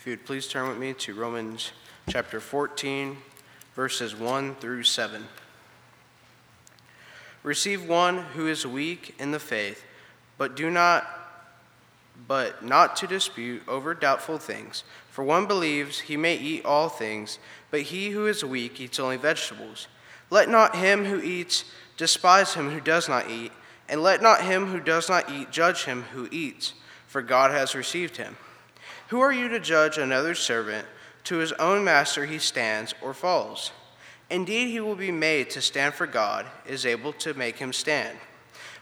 If you'd please turn with me to Romans chapter 14, verses 1 through 7. Receive one who is weak in the faith, but do not but not to dispute over doubtful things. For one believes he may eat all things, but he who is weak eats only vegetables. Let not him who eats despise him who does not eat, and let not him who does not eat judge him who eats, for God has received him. Who are you to judge another servant? To his own master he stands or falls. Indeed, he will be made to stand for God, is able to make him stand.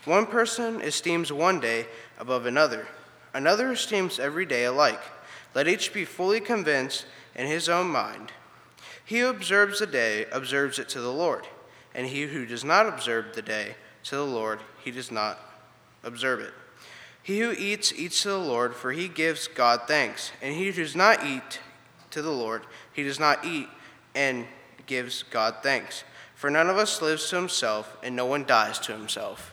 One person esteems one day above another, another esteems every day alike. Let each be fully convinced in his own mind. He who observes the day observes it to the Lord, and he who does not observe the day to the Lord, he does not observe it. He who eats, eats to the Lord, for he gives God thanks. And he who does not eat to the Lord, he does not eat and gives God thanks. For none of us lives to himself, and no one dies to himself.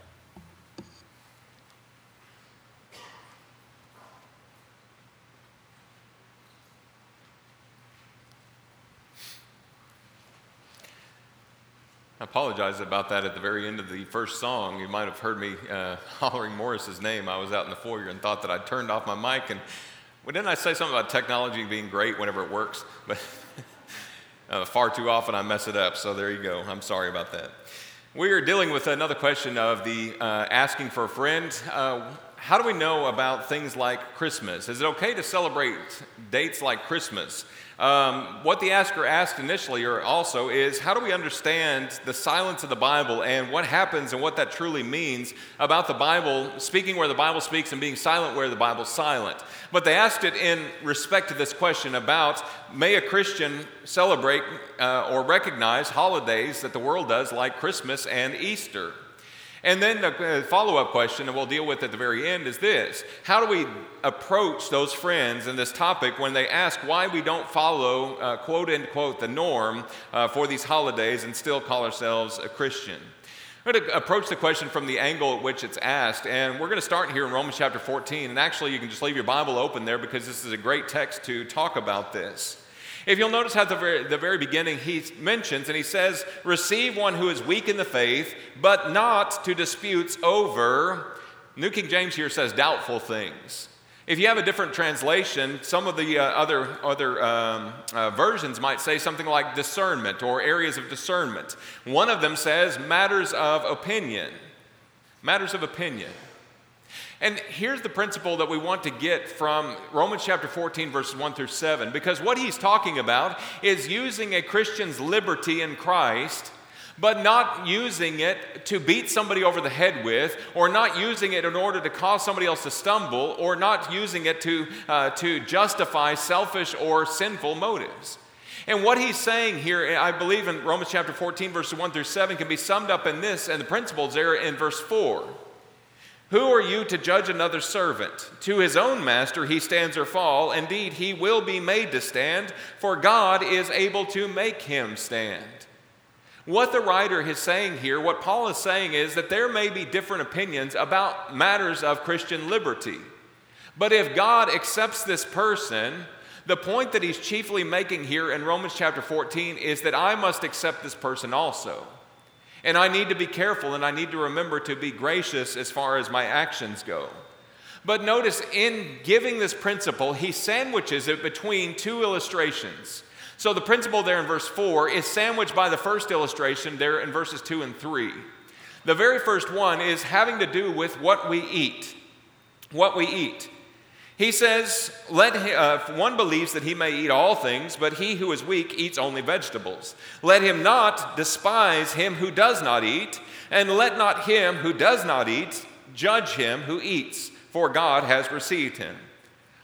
Apologize about that at the very end of the first song. You might have heard me uh, hollering Morris's name. I was out in the foyer and thought that I'd turned off my mic. And well, didn't I say something about technology being great whenever it works? But uh, far too often I mess it up. So there you go. I'm sorry about that. We are dealing with another question of the uh, asking for a friend. Uh, how do we know about things like Christmas? Is it okay to celebrate dates like Christmas? Um, what the asker asked initially or also is how do we understand the silence of the Bible and what happens and what that truly means about the Bible, speaking where the Bible speaks and being silent where the Bible's silent? But they asked it in respect to this question about may a Christian celebrate uh, or recognize holidays that the world does like Christmas and Easter? And then the follow up question, and we'll deal with at the very end, is this How do we approach those friends in this topic when they ask why we don't follow, uh, quote unquote, the norm uh, for these holidays and still call ourselves a Christian? I'm going to approach the question from the angle at which it's asked, and we're going to start here in Romans chapter 14. And actually, you can just leave your Bible open there because this is a great text to talk about this. If you'll notice at the very, the very beginning, he mentions and he says, Receive one who is weak in the faith, but not to disputes over, New King James here says, doubtful things. If you have a different translation, some of the uh, other, other um, uh, versions might say something like discernment or areas of discernment. One of them says matters of opinion. Matters of opinion. And here's the principle that we want to get from Romans chapter 14, verses 1 through 7, because what he's talking about is using a Christian's liberty in Christ, but not using it to beat somebody over the head with, or not using it in order to cause somebody else to stumble, or not using it to, uh, to justify selfish or sinful motives. And what he's saying here, I believe in Romans chapter 14, verses 1 through 7, can be summed up in this, and the principles there in verse 4. Who are you to judge another servant? To his own master he stands or fall. Indeed, he will be made to stand, for God is able to make him stand. What the writer is saying here, what Paul is saying is that there may be different opinions about matters of Christian liberty. But if God accepts this person, the point that he's chiefly making here in Romans chapter 14 is that I must accept this person also. And I need to be careful and I need to remember to be gracious as far as my actions go. But notice in giving this principle, he sandwiches it between two illustrations. So the principle there in verse 4 is sandwiched by the first illustration there in verses 2 and 3. The very first one is having to do with what we eat. What we eat. He says, Let him, uh, one believes that he may eat all things, but he who is weak eats only vegetables. Let him not despise him who does not eat, and let not him who does not eat judge him who eats, for God has received him.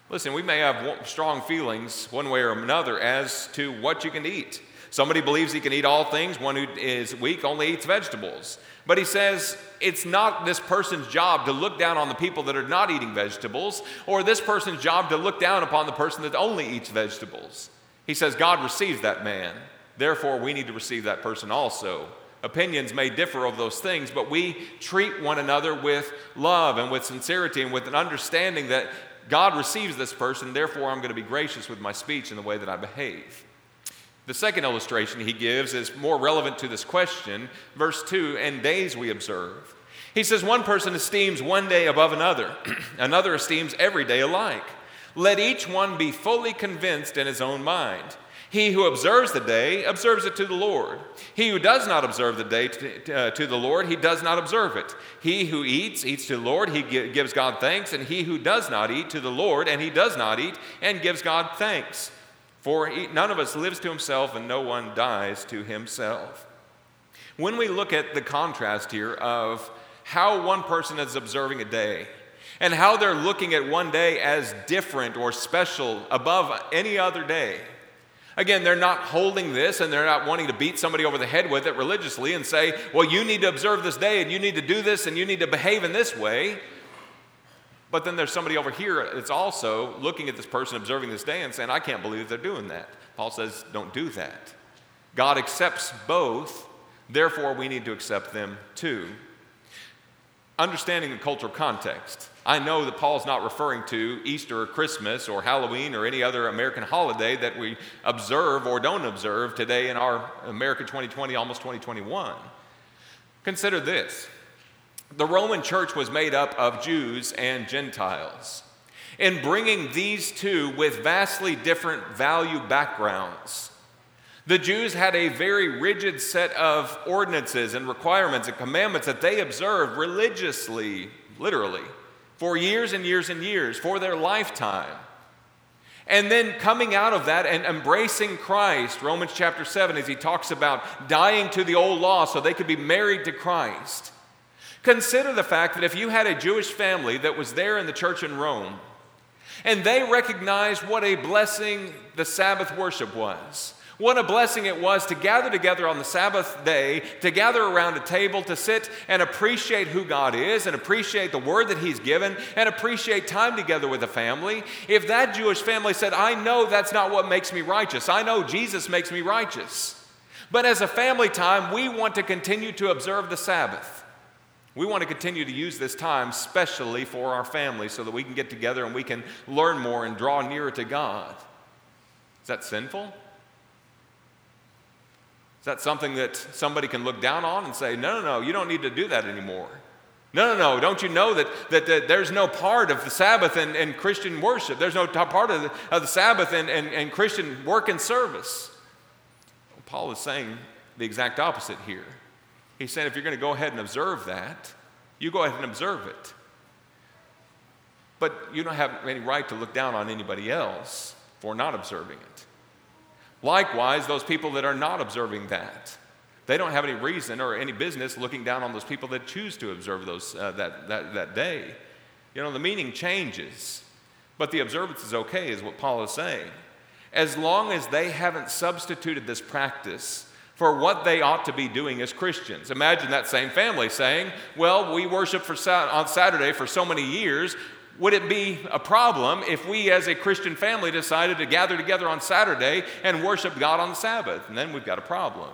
Listen, we may have strong feelings one way or another as to what you can eat. Somebody believes he can eat all things, one who is weak only eats vegetables. But he says it's not this person's job to look down on the people that are not eating vegetables, or this person's job to look down upon the person that only eats vegetables. He says God receives that man. Therefore, we need to receive that person also. Opinions may differ of those things, but we treat one another with love and with sincerity and with an understanding that God receives this person, therefore I'm going to be gracious with my speech and the way that I behave. The second illustration he gives is more relevant to this question. Verse 2 and days we observe. He says, One person esteems one day above another, another esteems every day alike. Let each one be fully convinced in his own mind. He who observes the day observes it to the Lord. He who does not observe the day to, uh, to, the Lord, he does not observe it. He who eats, eats to the Lord, he gives God thanks. And he who does not eat, to the Lord, and he does not eat, and gives God thanks. For he, none of us lives to himself, and no one dies to himself. When we look at the contrast here of how one person is observing a day, and how they're looking at one day as different or special above any other day, Again, they're not holding this and they're not wanting to beat somebody over the head with it religiously and say, well, you need to observe this day and you need to do this and you need to behave in this way. But then there's somebody over here that's also looking at this person observing this day and saying, I can't believe they're doing that. Paul says, don't do that. God accepts both, therefore, we need to accept them too. Understanding the cultural context. I know that Paul's not referring to Easter or Christmas or Halloween or any other American holiday that we observe or don't observe today in our America 2020, almost 2021. Consider this the Roman church was made up of Jews and Gentiles. In bringing these two with vastly different value backgrounds, the Jews had a very rigid set of ordinances and requirements and commandments that they observed religiously, literally for years and years and years, for their lifetime. And then coming out of that and embracing Christ, Romans chapter 7, as he talks about dying to the old law so they could be married to Christ. Consider the fact that if you had a Jewish family that was there in the church in Rome, and they recognized what a blessing the Sabbath worship was, what a blessing it was to gather together on the Sabbath day, to gather around a table, to sit and appreciate who God is and appreciate the word that He's given and appreciate time together with a family. If that Jewish family said, I know that's not what makes me righteous, I know Jesus makes me righteous. But as a family time, we want to continue to observe the Sabbath. We want to continue to use this time specially for our family so that we can get together and we can learn more and draw nearer to God. Is that sinful? Is that something that somebody can look down on and say, no, no, no, you don't need to do that anymore? No, no, no. Don't you know that, that, that there's no part of the Sabbath in, in Christian worship? There's no part of the, of the Sabbath in, in, in Christian work and service. Paul is saying the exact opposite here. He's saying if you're going to go ahead and observe that, you go ahead and observe it. But you don't have any right to look down on anybody else for not observing it. Likewise, those people that are not observing that, they don't have any reason or any business looking down on those people that choose to observe those, uh, that, that, that day. You know, the meaning changes, but the observance is okay, is what Paul is saying. As long as they haven't substituted this practice for what they ought to be doing as Christians. Imagine that same family saying, Well, we worship for, on Saturday for so many years. Would it be a problem if we, as a Christian family, decided to gather together on Saturday and worship God on the Sabbath? And then we've got a problem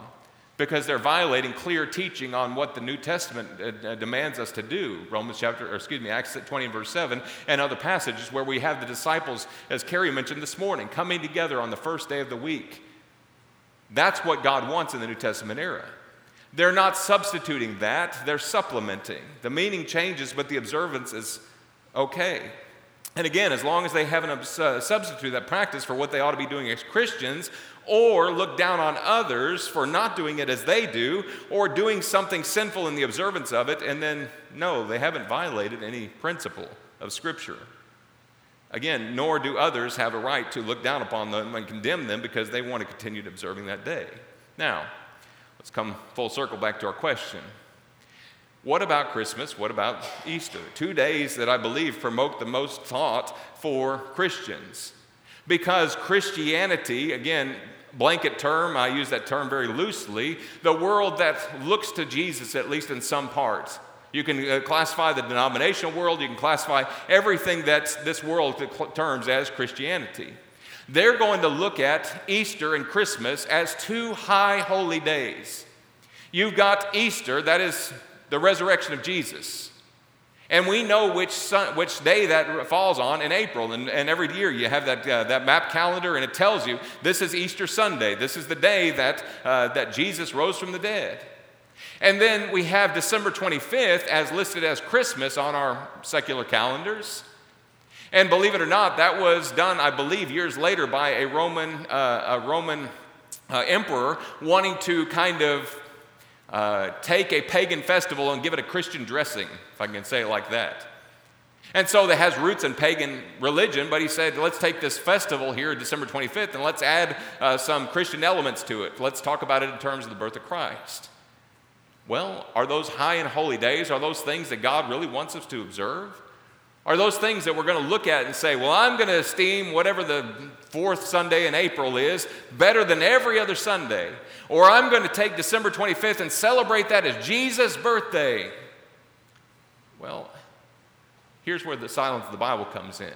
because they're violating clear teaching on what the New Testament uh, demands us to do. Romans chapter, or excuse me, Acts 20 and verse 7, and other passages where we have the disciples, as Carrie mentioned this morning, coming together on the first day of the week. That's what God wants in the New Testament era. They're not substituting that, they're supplementing. The meaning changes, but the observance is okay. And again, as long as they haven't uh, substituted that practice for what they ought to be doing as Christians, or look down on others for not doing it as they do, or doing something sinful in the observance of it, and then, no, they haven't violated any principle of Scripture. Again, nor do others have a right to look down upon them and condemn them because they want to continue observing that day. Now, let's come full circle back to our question what about Christmas? What about Easter? Two days that I believe promote the most thought for Christians. Because Christianity, again, blanket term, I use that term very loosely, the world that looks to Jesus, at least in some parts. You can uh, classify the denominational world, you can classify everything that this world terms as Christianity. They're going to look at Easter and Christmas as two high holy days. You've got Easter, that is the resurrection of Jesus. And we know which, sun, which day that falls on in April. And, and every year you have that, uh, that map calendar, and it tells you this is Easter Sunday. This is the day that, uh, that Jesus rose from the dead. And then we have December 25th as listed as Christmas on our secular calendars. And believe it or not, that was done, I believe, years later by a Roman, uh, a Roman uh, emperor wanting to kind of uh, take a pagan festival and give it a Christian dressing, if I can say it like that. And so that has roots in pagan religion, but he said, let's take this festival here, December 25th, and let's add uh, some Christian elements to it. Let's talk about it in terms of the birth of Christ. Well, are those high and holy days, are those things that God really wants us to observe? Are those things that we're going to look at and say, well, I'm going to esteem whatever the fourth Sunday in April is better than every other Sunday? Or I'm going to take December 25th and celebrate that as Jesus' birthday? Well, here's where the silence of the Bible comes in.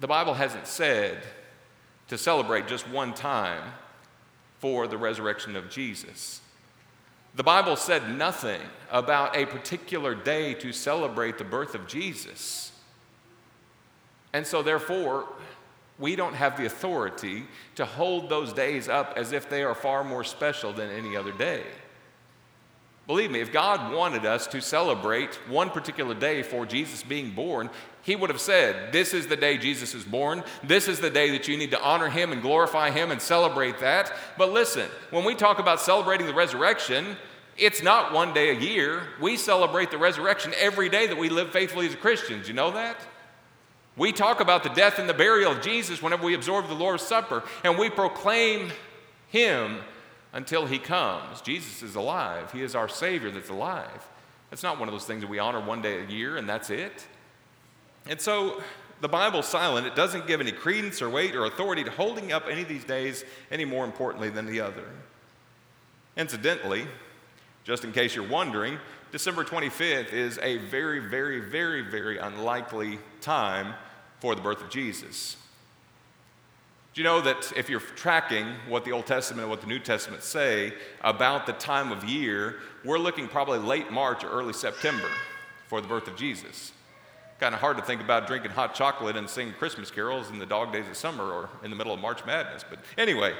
The Bible hasn't said to celebrate just one time for the resurrection of Jesus. The Bible said nothing about a particular day to celebrate the birth of Jesus. And so, therefore, we don't have the authority to hold those days up as if they are far more special than any other day. Believe me, if God wanted us to celebrate one particular day for Jesus being born, He would have said, This is the day Jesus is born. This is the day that you need to honor Him and glorify Him and celebrate that. But listen, when we talk about celebrating the resurrection, it's not one day a year. We celebrate the resurrection every day that we live faithfully as Christians. You know that? We talk about the death and the burial of Jesus whenever we absorb the Lord's Supper, and we proclaim Him until He comes. Jesus is alive, He is our Savior that's alive. It's not one of those things that we honor one day a year and that's it. And so the Bible's silent. It doesn't give any credence or weight or authority to holding up any of these days any more importantly than the other. Incidentally, just in case you're wondering, December 25th is a very, very, very, very unlikely time for the birth of Jesus. Do you know that if you're tracking what the Old Testament and what the New Testament say about the time of year, we're looking probably late March or early September for the birth of Jesus? Kind of hard to think about drinking hot chocolate and singing Christmas carols in the dog days of summer or in the middle of March Madness. But anyway,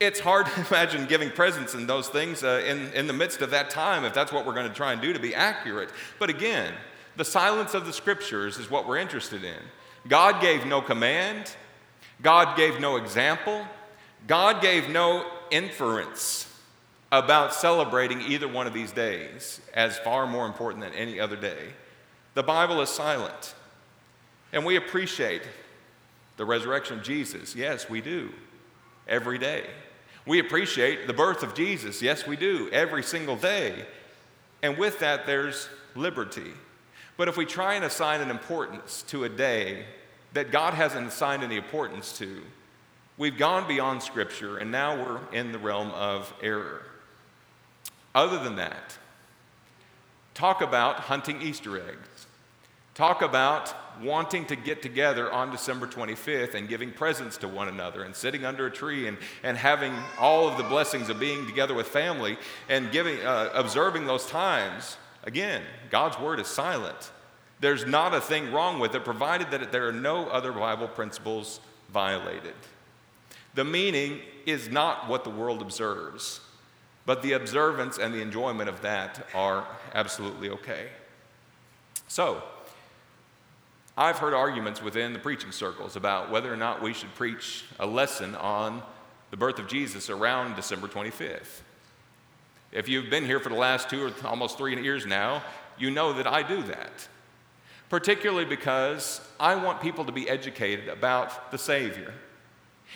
it's hard to imagine giving presents and those things uh, in, in the midst of that time if that's what we're going to try and do to be accurate. But again, the silence of the scriptures is what we're interested in. God gave no command, God gave no example, God gave no inference about celebrating either one of these days as far more important than any other day. The Bible is silent. And we appreciate the resurrection of Jesus. Yes, we do. Every day. We appreciate the birth of Jesus. Yes, we do, every single day. And with that, there's liberty. But if we try and assign an importance to a day that God hasn't assigned any importance to, we've gone beyond Scripture and now we're in the realm of error. Other than that, talk about hunting Easter eggs. Talk about wanting to get together on December 25th and giving presents to one another and sitting under a tree and, and having all of the blessings of being together with family and giving, uh, observing those times. Again, God's word is silent. There's not a thing wrong with it, provided that there are no other Bible principles violated. The meaning is not what the world observes, but the observance and the enjoyment of that are absolutely okay. So, I've heard arguments within the preaching circles about whether or not we should preach a lesson on the birth of Jesus around December 25th. If you've been here for the last two or almost three years now, you know that I do that. Particularly because I want people to be educated about the Savior.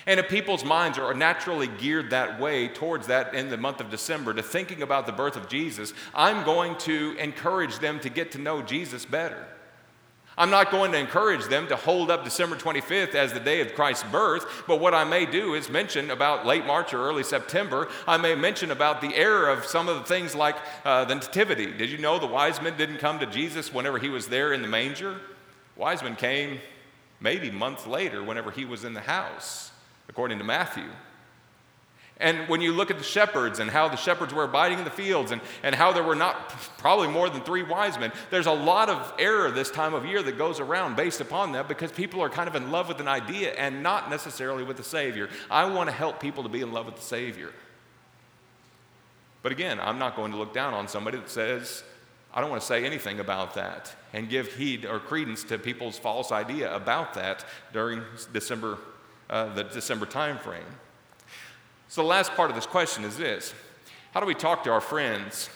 And if people's minds are naturally geared that way towards that in the month of December to thinking about the birth of Jesus, I'm going to encourage them to get to know Jesus better. I'm not going to encourage them to hold up December 25th as the day of Christ's birth, but what I may do is mention about late March or early September. I may mention about the error of some of the things like uh, the Nativity. Did you know the wise men didn't come to Jesus whenever he was there in the manger? Wise men came maybe months later whenever he was in the house, according to Matthew. And when you look at the shepherds and how the shepherds were abiding in the fields and, and how there were not probably more than three wise men, there's a lot of error this time of year that goes around based upon that because people are kind of in love with an idea and not necessarily with the Savior. I want to help people to be in love with the Savior. But again, I'm not going to look down on somebody that says, I don't want to say anything about that and give heed or credence to people's false idea about that during December, uh, the December time frame. So, the last part of this question is this How do we talk to our friends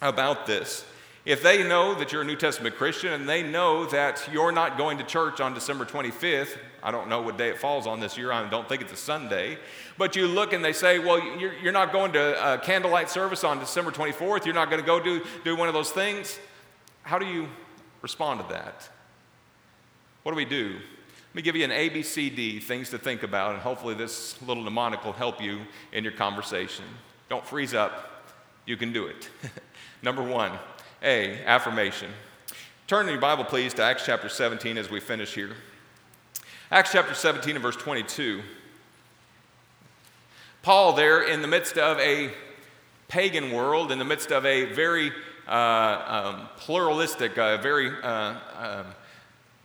about this? If they know that you're a New Testament Christian and they know that you're not going to church on December 25th, I don't know what day it falls on this year, I don't think it's a Sunday, but you look and they say, well, you're, not going to candlelight service on December 24th, you're not going to go do, do one of those things. How do you respond to that? What do we do? Let me give you an ABCD, things to think about, and hopefully this little mnemonic will help you in your conversation. Don't freeze up, you can do it. Number one, A, affirmation. Turn in your Bible, please, to Acts chapter 17 as we finish here. Acts chapter 17 and verse 22. Paul, there in the midst of a pagan world, in the midst of a very uh, um, pluralistic, uh, very uh, um,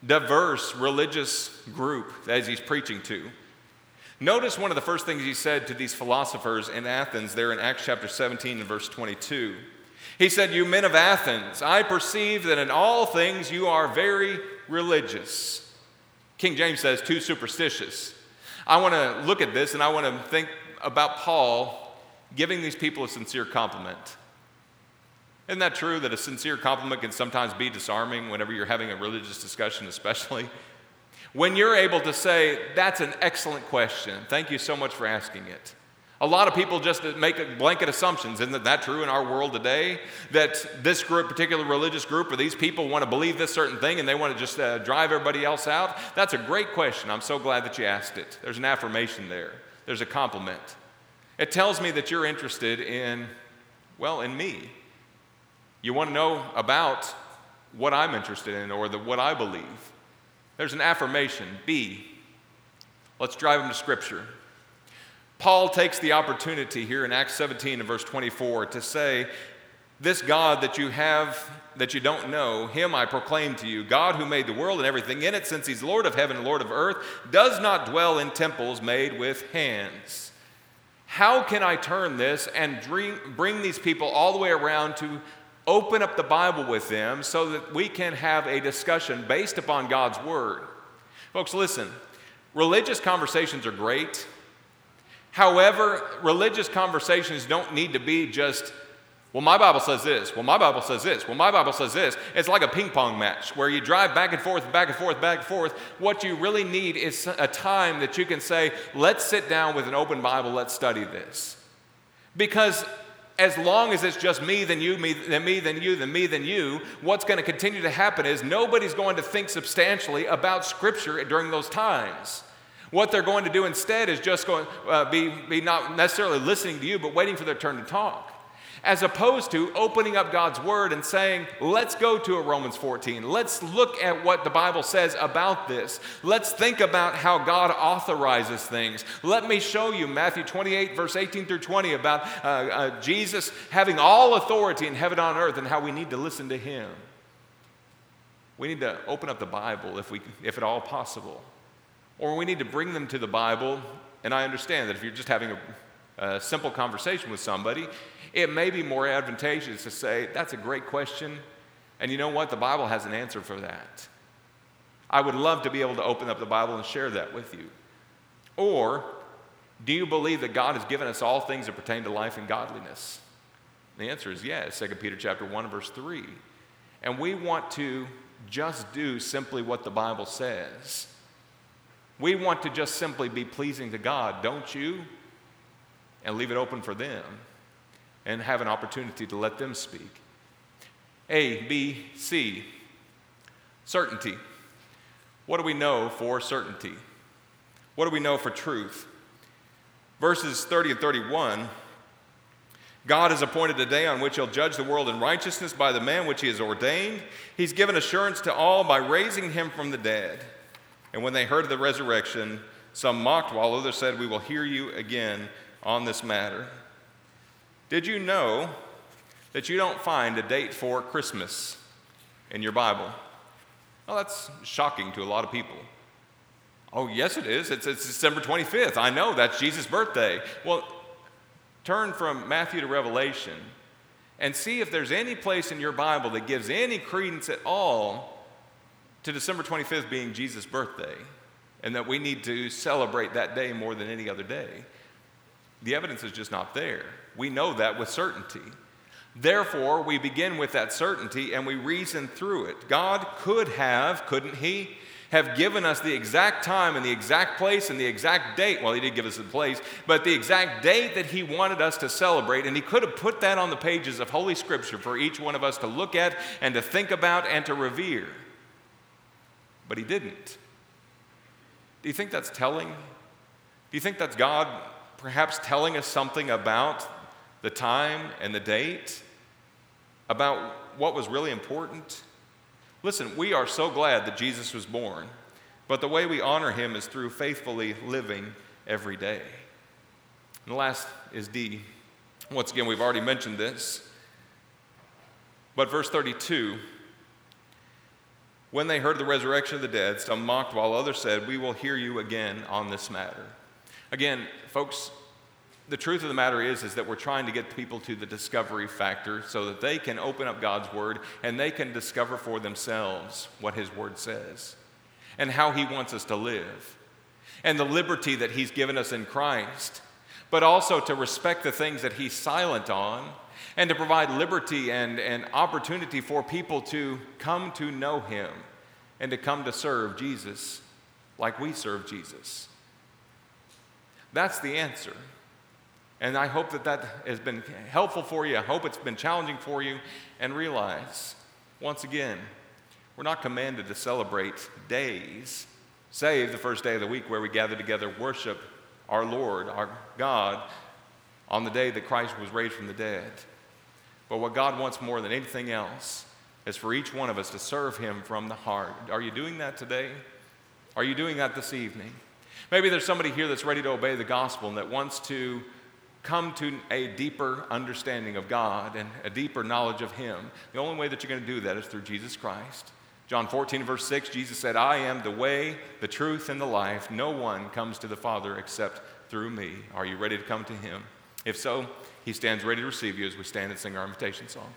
diverse religious group as he's preaching to. Notice one of the first things he said to these philosophers in Athens, there in Acts chapter 17 and verse 22. He said, You men of Athens, I perceive that in all things you are very religious. King James says, too superstitious. I want to look at this and I want to think about Paul giving these people a sincere compliment. Isn't that true that a sincere compliment can sometimes be disarming whenever you're having a religious discussion, especially? When you're able to say, That's an excellent question. Thank you so much for asking it. A lot of people just make blanket assumptions. Isn't that true in our world today? That this group, particular religious group, or these people want to believe this certain thing and they want to just uh, drive everybody else out? That's a great question. I'm so glad that you asked it. There's an affirmation there, there's a compliment. It tells me that you're interested in, well, in me. You want to know about what I'm interested in or the, what I believe. There's an affirmation. B. Let's drive them to Scripture. Paul takes the opportunity here in Acts 17 and verse 24 to say, This God that you have, that you don't know, him I proclaim to you, God who made the world and everything in it, since he's Lord of heaven and Lord of earth, does not dwell in temples made with hands. How can I turn this and bring these people all the way around to open up the Bible with them so that we can have a discussion based upon God's Word. Folks, listen, religious conversations are great. However, religious conversations don't need to be just, well, my Bible says this, well, my Bible says this, well, my Bible says this. It's like a ping pong match where you drive back and forth, back and forth, back and forth. What you really need is a time that you can say, let's sit down with an open Bible, let's study this. Because as long as it's just me, then you, me, then me, then you, then me, then you, what's going to continue to happen is nobody's going to think substantially about Scripture during those times. What they're going to do instead is just going, uh, be, be not necessarily listening to you, but waiting for their turn to talk as opposed to opening up God's Word and saying, let's go to a Romans 14. Let's look at what the Bible says about this. Let's think about how God authorizes things. Let me show you Matthew 28, verse 18 through 20, about uh, uh, Jesus having all authority in heaven and on earth and how we need to listen to Him. We need to open up the Bible if, we, if at all possible. Or we need to bring them to the Bible. And I understand that if you're just having a, a simple conversation with somebody, it may be more advantageous to say, That's a great question. And you know what? The Bible has an answer for that. I would love to be able to open up the Bible and share that with you. Or, do you believe that God has given us all things that pertain to life and godliness? The answer is yes, 2 Peter chapter 1 verse 3. And we want to just do simply what the Bible says. We want to just simply be pleasing to God, don't you? And leave it open for them and have an opportunity to let them speak. A, B, C, certainty. What do we know for certainty? What do we know for truth? Verses 30 and 31 God has appointed a day on which he'll judge the world in righteousness by the man which he has ordained. He's given assurance to all by raising him from the dead. And when they heard of the resurrection, some mocked while others said, We will hear you again on this matter. Did you know that you don't find a date for Christmas in your Bible? Well, that's shocking to a lot of people. Oh, yes, it is. It's, it's December 25th. I know that's Jesus' birthday. Well, turn from Matthew to Revelation and see if there's any place in your Bible that gives any credence at all to December 25th being Jesus' birthday and that we need to celebrate that day more than any other day. The evidence is just not there. We know that with certainty. Therefore, we begin with that certainty and we reason through it. God could have, couldn't He, have given us the exact time and the exact place and the exact date. Well, He did give us the place, but the exact date that He wanted us to celebrate. And He could have put that on the pages of Holy Scripture for each one of us to look at and to think about and to revere. But He didn't. Do you think that's telling? Do you think that's God perhaps telling us something about the time and the date? About what was really important? Listen, we are so glad that Jesus was born, but the way we honor him is through faithfully living every day. And the last is D. Once again, we've already mentioned this. But verse 32 when they heard the resurrection of the dead, some mocked while others said, We will hear you again on this matter. Again, folks, the truth of the matter is, is that we're trying to get people to the discovery factor so that they can open up God's Word and they can discover for themselves what His Word says and how He wants us to live and the liberty that He's given us in Christ, but also to respect the things that He's silent on and to provide liberty and, and opportunity for people to come to know Him and to come to serve Jesus like we serve Jesus. That's the answer. And I hope that that has been helpful for you. I hope it's been challenging for you. And realize, once again, we're not commanded to celebrate days, save the first day of the week where we gather together, worship our Lord, our God, on the day that Christ was raised from the dead. But what God wants more than anything else is for each one of us to serve Him from the heart. Are you doing that today? Are you doing that this evening? Maybe there's somebody here that's ready to obey the gospel and that wants to come to a deeper understanding of God and a deeper knowledge of Him. The only way that you're going to do that is through Jesus Christ. John 14, verse 6, Jesus said, I am the way, the truth, and the life. No one comes to the Father except through me. Are you ready to come to Him? If so, He stands ready to receive you as we stand and sing our invitation song.